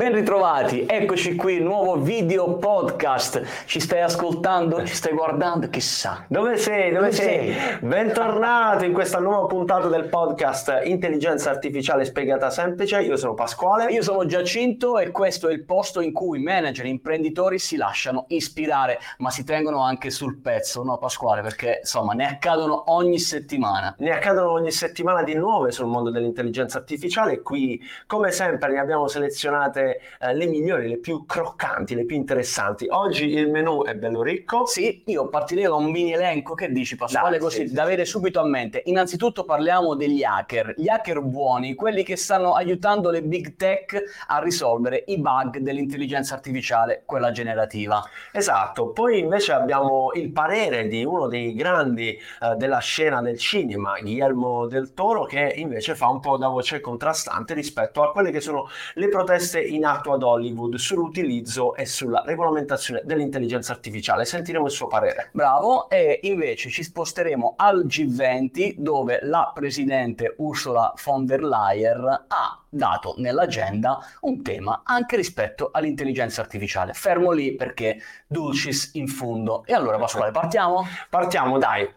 Ben ritrovati, eccoci qui, nuovo video podcast. Ci stai ascoltando? Ci stai guardando? Chissà. Dove sei? Dove, Dove sei? sei? Bentornato in questa nuova puntata del podcast Intelligenza Artificiale Spiegata Semplice. Io sono Pasquale. Io sono Giacinto e questo è il posto in cui manager e imprenditori si lasciano ispirare, ma si tengono anche sul pezzo, no Pasquale? Perché insomma ne accadono ogni settimana. Ne accadono ogni settimana di nuove sul mondo dell'intelligenza artificiale. Qui, come sempre, ne abbiamo selezionate eh, le migliori, le più croccanti, le più interessanti. Oggi il menù è bello ricco. Sì, io partirei da un mini elenco che dici Pasquale così sì, sì, da avere subito a mente. Innanzitutto parliamo degli hacker, gli hacker buoni, quelli che stanno aiutando le big tech a risolvere i bug dell'intelligenza artificiale, quella generativa. Esatto, poi invece abbiamo il parere di uno dei grandi eh, della scena del cinema, Guillermo del Toro, che invece fa un po' da voce contrastante rispetto a quelle che sono le proteste in atto ad Hollywood sull'utilizzo e sulla regolamentazione dell'intelligenza artificiale. Sentiremo il suo parere. Bravo, e invece ci sposteremo al G20 dove la presidente Ursula von der Leyen ha dato nell'agenda un tema anche rispetto all'intelligenza artificiale. Fermo lì perché dulcis in fundo. E allora Pasquale, partiamo? Partiamo, dai.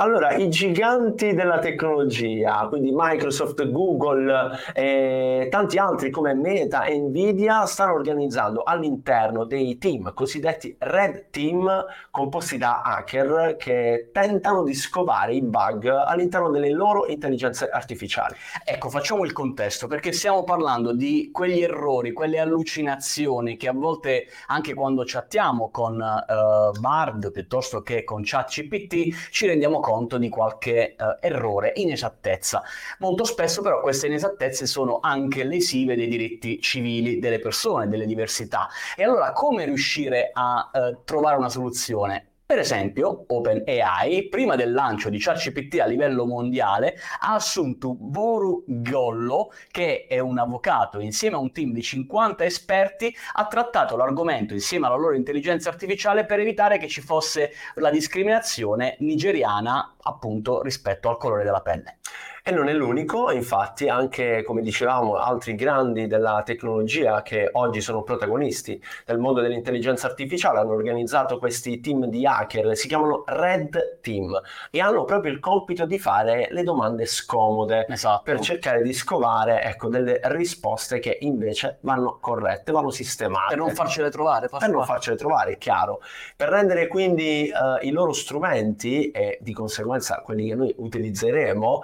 Allora, i giganti della tecnologia, quindi Microsoft, Google e tanti altri come Meta e Nvidia, stanno organizzando all'interno dei team cosiddetti Red Team, composti da hacker che tentano di scovare i bug all'interno delle loro intelligenze artificiali. Ecco, facciamo il contesto perché stiamo parlando di quegli errori, quelle allucinazioni che a volte anche quando chattiamo con eh, Bard piuttosto che con ChatGPT ci rendiamo conto di qualche eh, errore, inesattezza. Molto spesso però queste inesattezze sono anche lesive dei diritti civili delle persone, delle diversità. E allora come riuscire a eh, trovare una soluzione? Per esempio, OpenAI, prima del lancio di ChatGPT a livello mondiale, ha assunto Boru Gollo, che è un avvocato, insieme a un team di 50 esperti, ha trattato l'argomento insieme alla loro intelligenza artificiale per evitare che ci fosse la discriminazione nigeriana appunto rispetto al colore della pelle. E non è l'unico, infatti anche come dicevamo altri grandi della tecnologia che oggi sono protagonisti del mondo dell'intelligenza artificiale hanno organizzato questi team di hacker, si chiamano Red Team e hanno proprio il compito di fare le domande scomode Esatto. per cercare di scovare ecco, delle risposte che invece vanno corrette, vanno sistemate. Per non farcele trovare, Per non farcele trovare, è chiaro. Per rendere quindi eh, i loro strumenti e di conseguenza quelli che noi utilizzeremo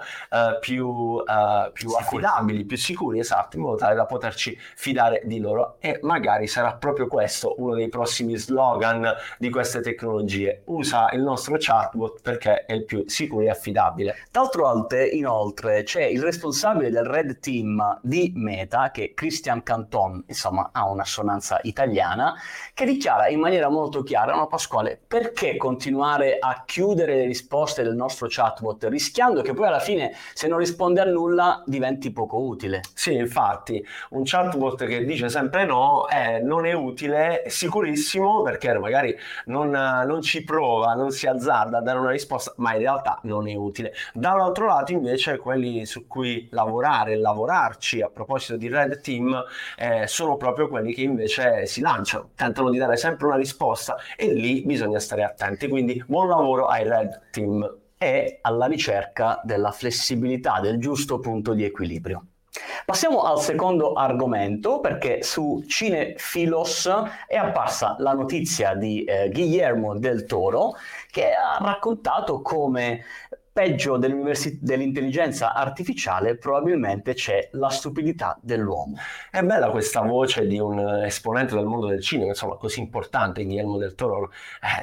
più, eh, più affidabili, più sicuri, esatto, in modo tale da poterci fidare di loro. E magari sarà proprio questo uno dei prossimi slogan di queste tecnologie. Usa il nostro chatbot perché è il più sicuro e affidabile. D'altro alte, inoltre, c'è il responsabile del Red Team di Meta, che è Christian Canton, insomma, ha un'assonanza italiana, che dichiara in maniera molto chiara, no Pasquale, perché continuare a chiudere le risposte del nostro chatbot, rischiando che poi alla fine, se non risponde a nulla, diventi poco utile. Sì, infatti, un chatbot che dice sempre no eh, non è utile, è sicurissimo perché magari non, non ci prova, non si azzarda a dare una risposta, ma in realtà non è utile. Dall'altro lato, invece, quelli su cui lavorare, lavorarci a proposito di Red Team, eh, sono proprio quelli che invece si lanciano, tentano di dare sempre una risposta e lì bisogna stare attenti. Quindi buon lavoro ai Red Team. È alla ricerca della flessibilità, del giusto punto di equilibrio. Passiamo al secondo argomento perché su Cinefilos è apparsa la notizia di eh, Guillermo del Toro che ha raccontato come peggio dell'intelligenza artificiale probabilmente c'è la stupidità dell'uomo. È bella questa voce di un esponente del mondo del cinema, insomma, così importante, Guillermo del Toro.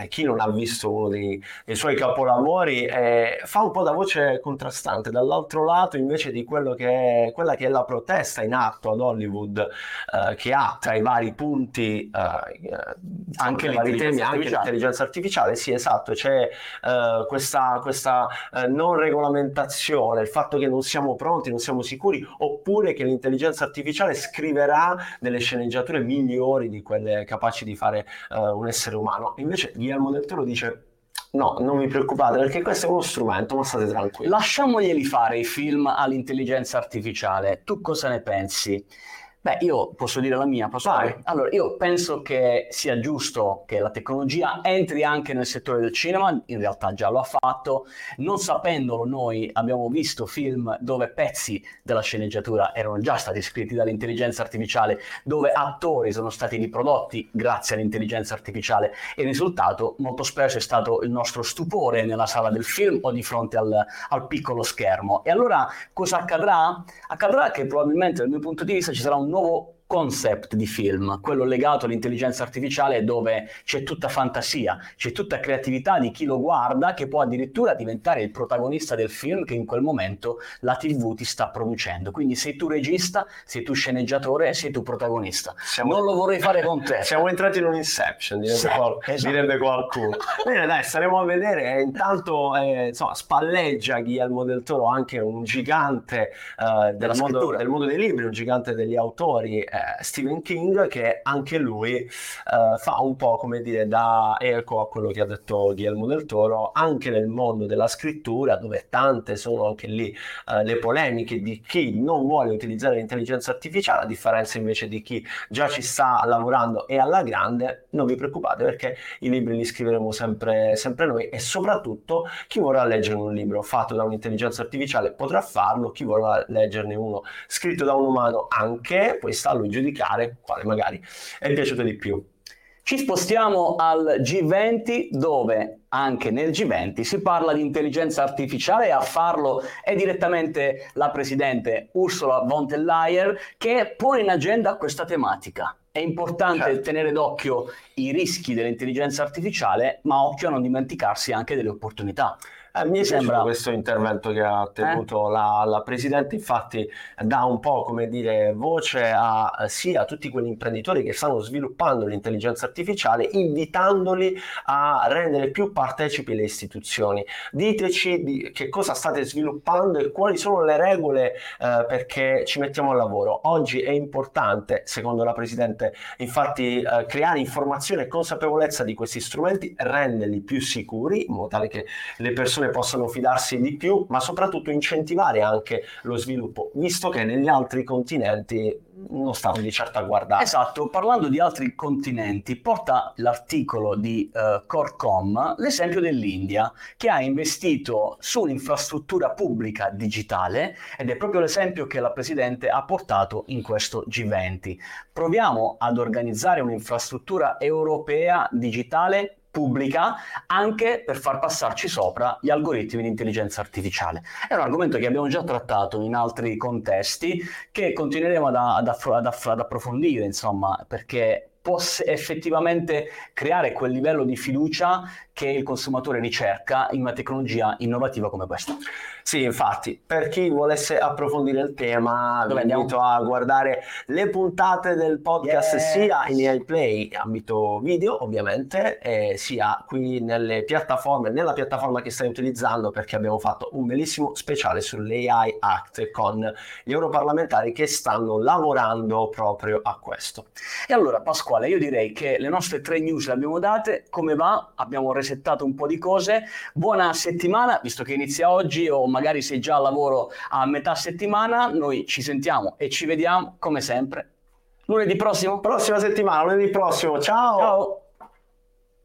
Eh, chi non ha visto uno dei, dei suoi capolavori eh, fa un po' da voce contrastante. Dall'altro lato, invece, di quello che è, quella che è la protesta in atto ad Hollywood, eh, che ha tra i vari punti eh, Anche vari l'intelligenza temi, anche artificiale. l'intelligenza artificiale. Sì, esatto, c'è eh, questa, questa non regolamentazione, il fatto che non siamo pronti, non siamo sicuri, oppure che l'intelligenza artificiale scriverà delle sceneggiature migliori di quelle capaci di fare eh, un essere umano. Invece Guillermo del Toro dice no, non vi preoccupate perché questo è uno strumento, ma state tranquilli. Lasciamoglieli fare i film all'intelligenza artificiale. Tu cosa ne pensi? Beh, io posso dire la mia, posso dire? Allora, io penso che sia giusto che la tecnologia entri anche nel settore del cinema, in realtà già lo ha fatto, non sapendolo noi abbiamo visto film dove pezzi della sceneggiatura erano già stati scritti dall'intelligenza artificiale, dove attori sono stati riprodotti grazie all'intelligenza artificiale e il risultato molto spesso è stato il nostro stupore nella sala del film o di fronte al, al piccolo schermo. E allora cosa accadrà? Accadrà che probabilmente dal mio punto di vista ci sarà un nuovo concept di film, quello legato all'intelligenza artificiale dove c'è tutta fantasia, c'è tutta creatività di chi lo guarda che può addirittura diventare il protagonista del film che in quel momento la TV ti sta producendo. Quindi sei tu regista, sei tu sceneggiatore sei tu protagonista. Siamo- Non lo vorrei fare con te. Siamo entrati in un inception, direbbe, Sì, qual- esatto. direbbe qualcuno. Bene, dai, staremo a vedere. Eh, Intanto, eh, insomma, spalleggia Guillermo del Toro, anche un gigante eh, del, Della mondo, del mondo dei libri, un gigante degli autori, eh, Stephen King, che anche lui eh, fa un po', come dire, da eco a quello che ha detto Guillermo del Toro, anche nel mondo della scrittura, dove tante sono anche lì eh, le polemiche di chi non vuole utilizzare l'intelligenza artificiale, a differenza invece di chi già ci sta lavorando e alla grande, non vi preoccupate perché i libri li scriveremo sempre, sempre noi e soprattutto chi vorrà leggere un libro fatto da un'intelligenza artificiale potrà farlo, chi vorrà leggerne uno scritto da un umano anche, poi sta lui giudicare quale magari è piaciuto di più. Ci spostiamo al G20 dove anche nel G20 si parla di intelligenza artificiale e a farlo è direttamente la presidente Ursula von der Leyen che pone in agenda questa tematica. È importante Certo. tenere d'occhio i rischi dell'intelligenza artificiale, ma occhio a non dimenticarsi anche delle opportunità. Eh, mi Sembra- questo intervento che ha tenuto la, la Presidente, infatti dà un po' come dire voce a, eh, sia a tutti quegli imprenditori che stanno sviluppando l'intelligenza artificiale, invitandoli a rendere più partecipi le istituzioni. Diteci di che cosa state sviluppando e quali sono le regole eh, perché ci mettiamo al lavoro. Oggi è importante, secondo la Presidente, infatti eh, creare informazione e consapevolezza di questi strumenti, renderli più sicuri, in modo tale che le persone possano fidarsi di più, ma soprattutto incentivare anche lo sviluppo, visto che negli altri continenti non stanno di certo a guardare. Esatto, parlando di altri continenti, porta l'articolo di eh, Corcom l'esempio dell'India, che ha investito su un'infrastruttura pubblica digitale ed è proprio l'esempio che la Presidente ha portato in questo G20. Proviamo ad organizzare un'infrastruttura europea digitale pubblica anche per far passarci sopra gli algoritmi di intelligenza artificiale. È un argomento che abbiamo già trattato in altri contesti che continueremo ad, ad affro- ad aff- ad approfondire, insomma, perché può effettivamente creare quel livello di fiducia che il consumatore ricerca in una tecnologia innovativa come questa. Sì, infatti, per chi volesse approfondire il tema, vi Dove andiamo? invito a guardare le puntate del podcast Yes. sia in AI Play, ambito video ovviamente, e sia qui nelle piattaforme, nella piattaforma che stai utilizzando, perché abbiamo fatto un bellissimo speciale sull'AI Act con gli europarlamentari che stanno lavorando proprio a questo. E allora, Pasquale, io direi che le nostre tre news le abbiamo date. Come va? Abbiamo resettato un po' di cose. Buona settimana, visto che inizia oggi o magari sei già al lavoro a metà settimana. Noi ci sentiamo e ci vediamo come sempre lunedì prossimo. Prossima settimana, lunedì prossimo, ciao! Ciao!